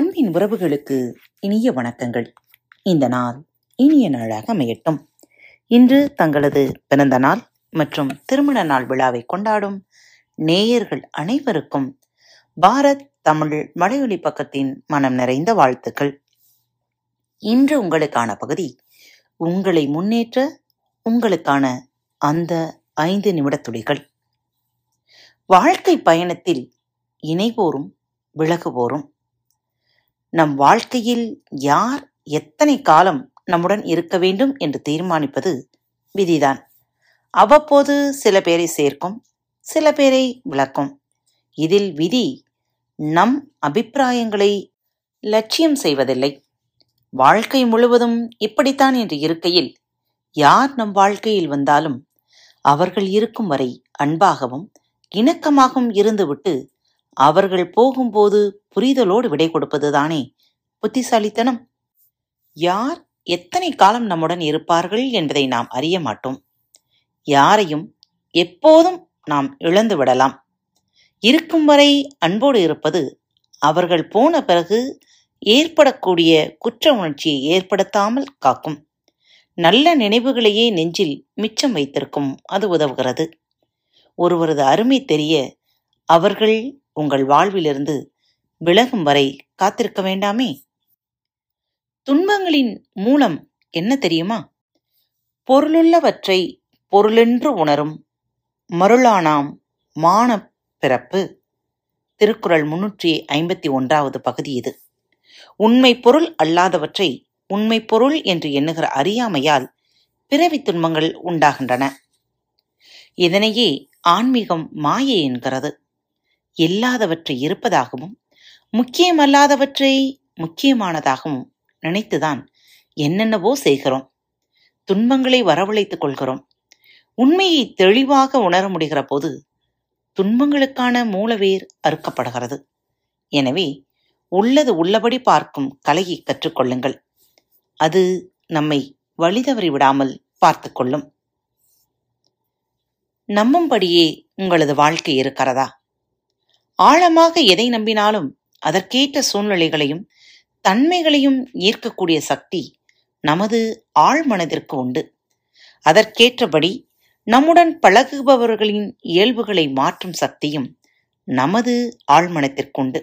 அன்பின் உறவுகளுக்கு இனிய வணக்கங்கள். இந்த நாள் இனிய நாளாக அமையட்டும். இன்று தங்களது பிறந்த நாள் மற்றும் திருமண நாள் விழாவை கொண்டாடும் நேயர்கள் அனைவருக்கும் பாரத் தமிழ் மலையொலி பக்கத்தின் மனம் நிறைந்த வாழ்த்துக்கள். இன்று உங்களுக்கான பகுதி உங்களை முன்னேற்ற உங்களுக்கான அந்த ஐந்து நிமிட துளிகள் வாழ்க்கை பயணத்தில் இணைவோரும் விலகுவோரும் நம் வாழ்க்கையில் யார் எத்தனை காலம் நம்முடன் இருக்க வேண்டும் என்று தீர்மானிப்பது விதிதான். அவ்வப்போது சில பேரை சேர்க்கும் சில பேரை விளக்கும். இதில் விதி நம் அபிப்பிராயங்களை லட்சியம் செய்வதில்லை. வாழ்க்கை முழுவதும் இப்படித்தான் என்று இருக்கையில் யார் நம் வாழ்க்கையில் வந்தாலும் அவர்கள் இருக்கும் வரை அன்பாகவும் இணக்கமாகவும் இருந்துவிட்டு அவர்கள் போகும்போது புரிதலோடு விடை கொடுப்பதுதானே? புத்திசாலித்தனம். யார் எத்தனை காலம் நம்முடன் இருப்பார்கள் என்பதை நாம் அறிய மாட்டோம். யாரையும் எப்போதும் நாம் இழந்து விடலாம். இருக்கும் வரை அன்போடு இருப்பது அவர்கள் போன பிறகு ஏற்படக்கூடிய குற்ற உணர்ச்சியை ஏற்படுத்தாமல் காக்கும். நல்ல நினைவுகளையே நெஞ்சில் மிச்சம் வைத்திருக்கும் அது உதவுகிறது. ஒருவரது அருமை தெரிய அவர்கள் உங்கள் வாழ்விலிருந்து விலகும் வரை காத்திருக்க வேண்டாமே? துன்பங்களின் மூலம் என்ன தெரியுமா? பொருளுள்ளவற்றை பொருளென்று உணரும் மருளானாம் மான பிறப்பு. திருக்குறள் முன்னூற்றி ஐம்பத்தி ஒன்றாவது பகுதி இது. உண்மை பொருள் அல்லாதவற்றை உண்மை பொருள் என்று எண்ணுகிற அறியாமையால் பிறவி துன்பங்கள் உண்டாகின்றன. இதனையே ஆன்மீகம் மாயை என்கிறது. இல்லாதவற்றை இருப்பதாகவும் முக்கியமல்லாதவற்றை முக்கியமானதாகவும் நினைத்துதான் என்னென்னவோ செய்கிறோம். துன்பங்களை வரவழைத்துக் கொள்கிறோம். உண்மையை தெளிவாக உணர முடிகிற போது துன்பங்களுக்கான மூலவேர் அறுக்கப்படுகிறது. எனவே உள்ளது உள்ளபடி பார்க்கும் கலையை கற்றுக்கொள்ளுங்கள். அது நம்மை வழிதவறி விடாமல் பார்த்துக்கொள்ளும் நம்பும்படியே உங்களது வாழ்க்கை இருக்கிறதா? ஆழமாக எதை நம்பினாலும் அதற்கேற்ற சூழ்நிலைகளையும் தன்மைகளையும் ஈர்க்கக்கூடிய சக்தி நமது ஆழ்மனதிற்கு உண்டு. அதற்கேற்றபடி நம்முடன் பழகுபவர்களின் இயல்புகளை மாற்றும் சக்தியும் நமது ஆழ்மனத்திற்குண்டு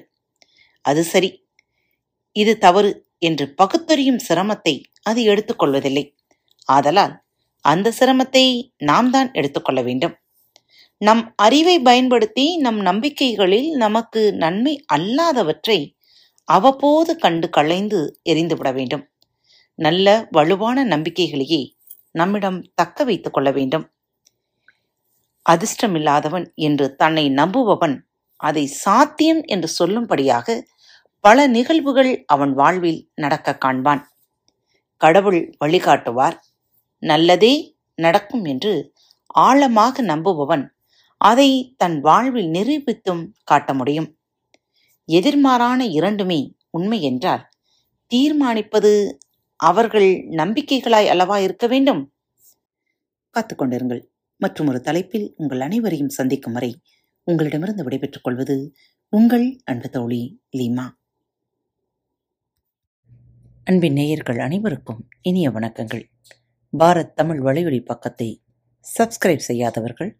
அது சரி இது தவறு என்று பகுத்தறியும் சிரமத்தை அது எடுத்துக்கொள்வதில்லை ஆதலால் அந்த சிரமத்தை நாம் தான் எடுத்துக்கொள்ள வேண்டும். நம் அறிவை பயன்படுத்தி நம் நம்பிக்கைகளில் நமக்கு நன்மை அல்லாதவற்றை அவ்வப்போது கண்டு களைந்து எரிந்துவிட வேண்டும். நல்ல வலுவான நம்பிக்கைகளையே நம்மிடம் தக்க வைத்துக் கொள்ள வேண்டும். அதிர்ஷ்டமில்லாதவன் என்று தன்னை நம்புபவன் அதை சாத்தியம் என்று சொல்லும்படியாக பல நிகழ்வுகள் அவன் வாழ்வில் நடக்க காண்பான். கடவுள் வழிகாட்டுவார். நல்லதே நடக்கும் என்று ஆழமாக நம்புபவன் அதை தன் வாழ்வில் நிரூபித்தும் காட்ட முடியும். எதிர்மாறான இரண்டுமே உண்மை என்றால் தீர்மானிப்பது அவர்கள் நம்பிக்கைகளாய் அல்லவா இருக்க வேண்டும்? காத்துக்கொண்டிருங்கள் மற்றும் ஒரு தலைப்பில் உங்கள் அனைவரையும் சந்திக்கும் வரை உங்களிடமிருந்து விடைபெற்றுக் கொள்வது உங்கள் அன்பு தோழி லீமா. அன்பின் நேயர்கள் அனைவருக்கும் இனிய வணக்கங்கள். பாரத் தமிழ் வலையொலி பக்கத்தை சப்ஸ்கிரைப் செய்யாதவர்கள்